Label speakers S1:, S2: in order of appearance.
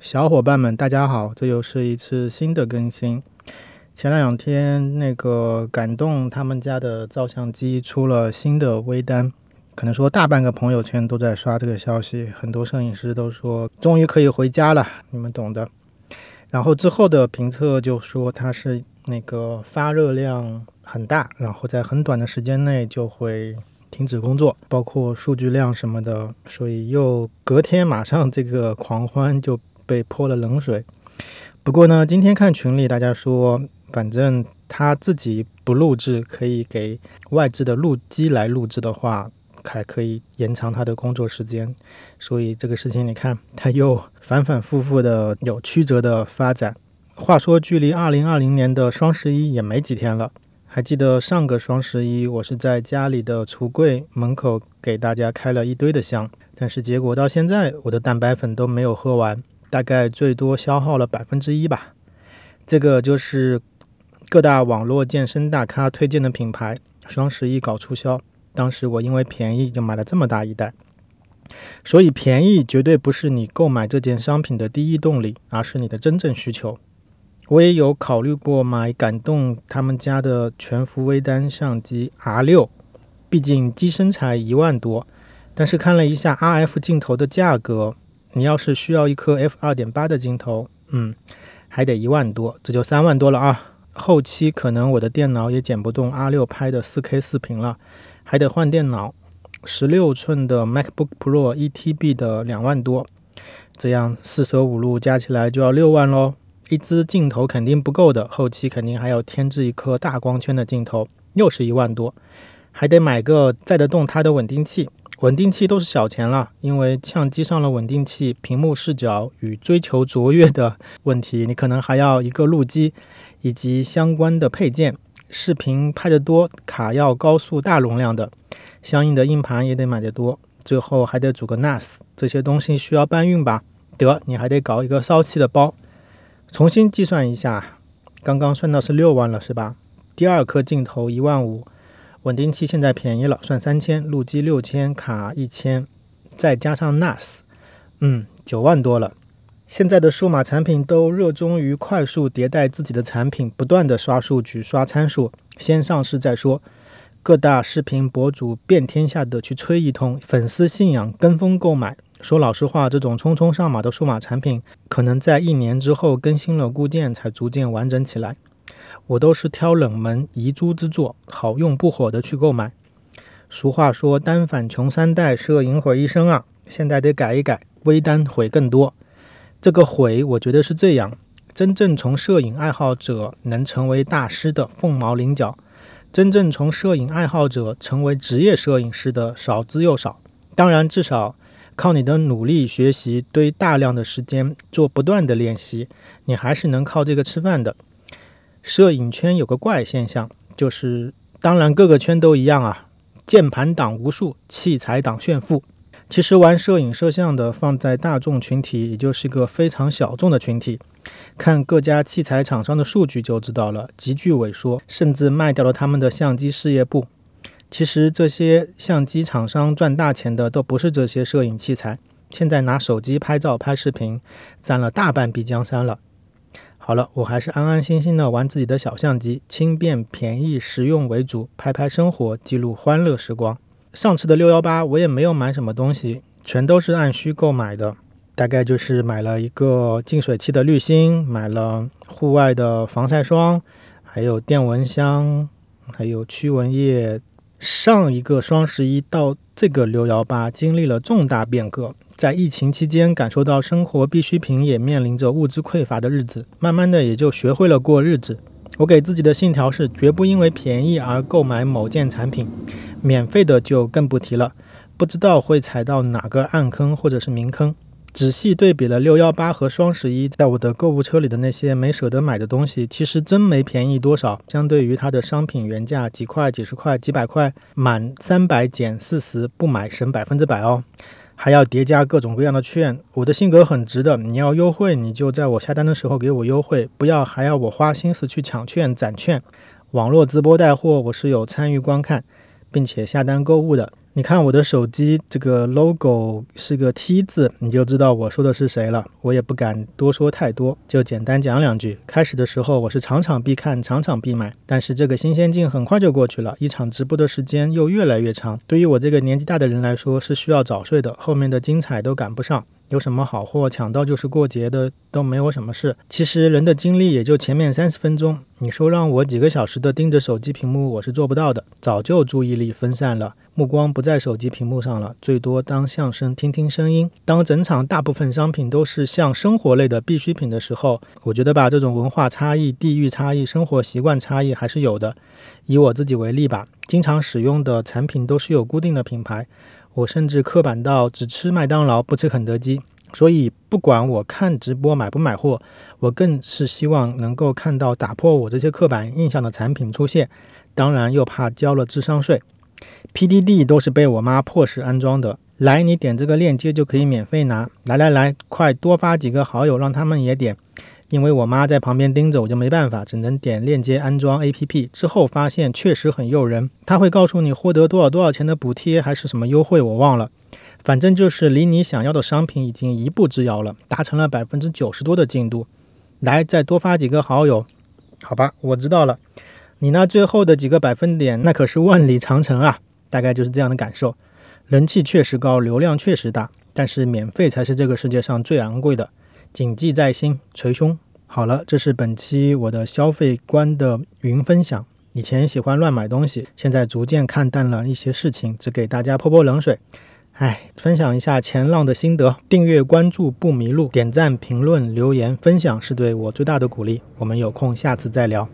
S1: 小伙伴们，大家好！这又是一次新的更新。前两天，那个感动他们家的照相机出了新的微单，可能说大半个朋友圈都在刷这个消息，很多摄影师都说终于可以回家了，你们懂的。然后之后的评测就说它是那个发热量很大，然后在很短的时间内就会。停止工作，包括数据量什么的，所以又隔天马上这个狂欢就被泼了冷水。不过呢，今天看群里大家说，反正他自己不录制，可以给外置的录机来录制的话，还可以延长他的工作时间。所以这个事情你看，他又反反复复的有曲折的发展。话说，距离二零二零年的双十一也没几天了。还记得上个双十一，我是在家里的橱柜门口给大家开了一堆的箱，但是结果到现在我的蛋白粉都没有喝完，大概最多消耗了百分之一吧。这个就是各大网络健身大咖推荐的品牌，双十一搞促销，当时我因为便宜就买了这么大一袋。所以便宜绝对不是你购买这件商品的第一动力，而是你的真正需求。我也有考虑过买感动他们家的全幅微单相机 R 六，毕竟机身才一万多。但是看了一下 RF 镜头的价格，你要是需要一颗 F 二点八的镜头，嗯，还得一万多，这就三万多了啊。后期可能我的电脑也剪不动 R 六拍的四 K 视频了，还得换电脑。十六寸的 MacBook Pro 一 TB 的两万多，这样四舍五入加起来就要六万喽。一支镜头肯定不够的，后期肯定还要添置一颗大光圈的镜头，又是一万多，还得买个载得动它的稳定器。稳定器都是小钱了，因为相机上了稳定器，屏幕视角与追求卓越的问题，你可能还要一个路机以及相关的配件。视频拍得多，卡要高速大容量的，相应的硬盘也得买得多，最后还得组个 NAS，这些东西需要搬运吧？得，你还得搞一个烧气的包。重新计算一下，刚刚算到是六万了，是吧？第二颗镜头一万五，稳定器现在便宜了，算三千，路机六千，卡一千，再加上 NAS，嗯，九万多了。现在的数码产品都热衷于快速迭代自己的产品，不断的刷数据、刷参数，先上市再说。各大视频博主遍天下的去吹一通，粉丝信仰跟风购买。说老实话，这种匆匆上马的数码产品，可能在一年之后更新了固件，才逐渐完整起来。我都是挑冷门遗珠之作，好用不火的去购买。俗话说，单反穷三代，摄影毁一生啊！现在得改一改，微单毁更多。这个毁，我觉得是这样：真正从摄影爱好者能成为大师的凤毛麟角，真正从摄影爱好者成为职业摄影师的少之又少。当然，至少。靠你的努力学习，堆大量的时间做不断的练习，你还是能靠这个吃饭的。摄影圈有个怪现象，就是当然各个圈都一样啊，键盘党无数，器材党炫富。其实玩摄影摄像的放在大众群体，也就是个非常小众的群体。看各家器材厂商的数据就知道了，急剧萎缩，甚至卖掉了他们的相机事业部。其实这些相机厂商赚大钱的都不是这些摄影器材，现在拿手机拍照拍视频，占了大半壁江山了。好了，我还是安安心心的玩自己的小相机，轻便、便宜、实用为主，拍拍生活，记录欢乐时光。上次的六幺八我也没有买什么东西，全都是按需购买的，大概就是买了一个净水器的滤芯，买了户外的防晒霜，还有电蚊香，还有驱蚊液。上一个双十一到这个六幺八，经历了重大变革。在疫情期间，感受到生活必需品也面临着物资匮乏的日子，慢慢的也就学会了过日子。我给自己的信条是：绝不因为便宜而购买某件产品，免费的就更不提了，不知道会踩到哪个暗坑或者是明坑。仔细对比了六幺八和双十一，在我的购物车里的那些没舍得买的东西，其实真没便宜多少。相对于它的商品原价几块、几十块、几百块，满三百减四十，不买省百分之百哦，还要叠加各种各样的券。我的性格很直的，你要优惠，你就在我下单的时候给我优惠，不要还要我花心思去抢券攒券。网络直播带货，我是有参与观看，并且下单购物的。你看我的手机这个 logo 是个 T 字，你就知道我说的是谁了。我也不敢多说太多，就简单讲两句。开始的时候我是场场必看，场场必买，但是这个新鲜劲很快就过去了，一场直播的时间又越来越长。对于我这个年纪大的人来说，是需要早睡的，后面的精彩都赶不上。有什么好货抢到就是过节的，都没有什么事。其实人的精力也就前面三十分钟，你说让我几个小时的盯着手机屏幕，我是做不到的。早就注意力分散了，目光不在手机屏幕上了，最多当相声听听声音。当整场大部分商品都是像生活类的必需品的时候，我觉得吧，这种文化差异、地域差异、生活习惯差异还是有的。以我自己为例吧，经常使用的产品都是有固定的品牌。我甚至刻板到只吃麦当劳不吃肯德基，所以不管我看直播买不买货，我更是希望能够看到打破我这些刻板印象的产品出现。当然又怕交了智商税，PDD 都是被我妈迫使安装的。来，你点这个链接就可以免费拿。来来来，快多发几个好友，让他们也点。因为我妈在旁边盯着，我就没办法，只能点链接安装 APP。之后发现确实很诱人，他会告诉你获得多少多少钱的补贴，还是什么优惠，我忘了。反正就是离你想要的商品已经一步之遥了，达成了百分之九十多的进度。来，再多发几个好友，好吧，我知道了。你那最后的几个百分点，那可是万里长城啊！大概就是这样的感受。人气确实高，流量确实大，但是免费才是这个世界上最昂贵的。谨记在心，捶胸。好了，这是本期我的消费观的云分享。以前喜欢乱买东西，现在逐渐看淡了一些事情，只给大家泼泼冷水。哎，分享一下前浪的心得。订阅关注不迷路，点赞评论留言分享是对我最大的鼓励。我们有空下次再聊。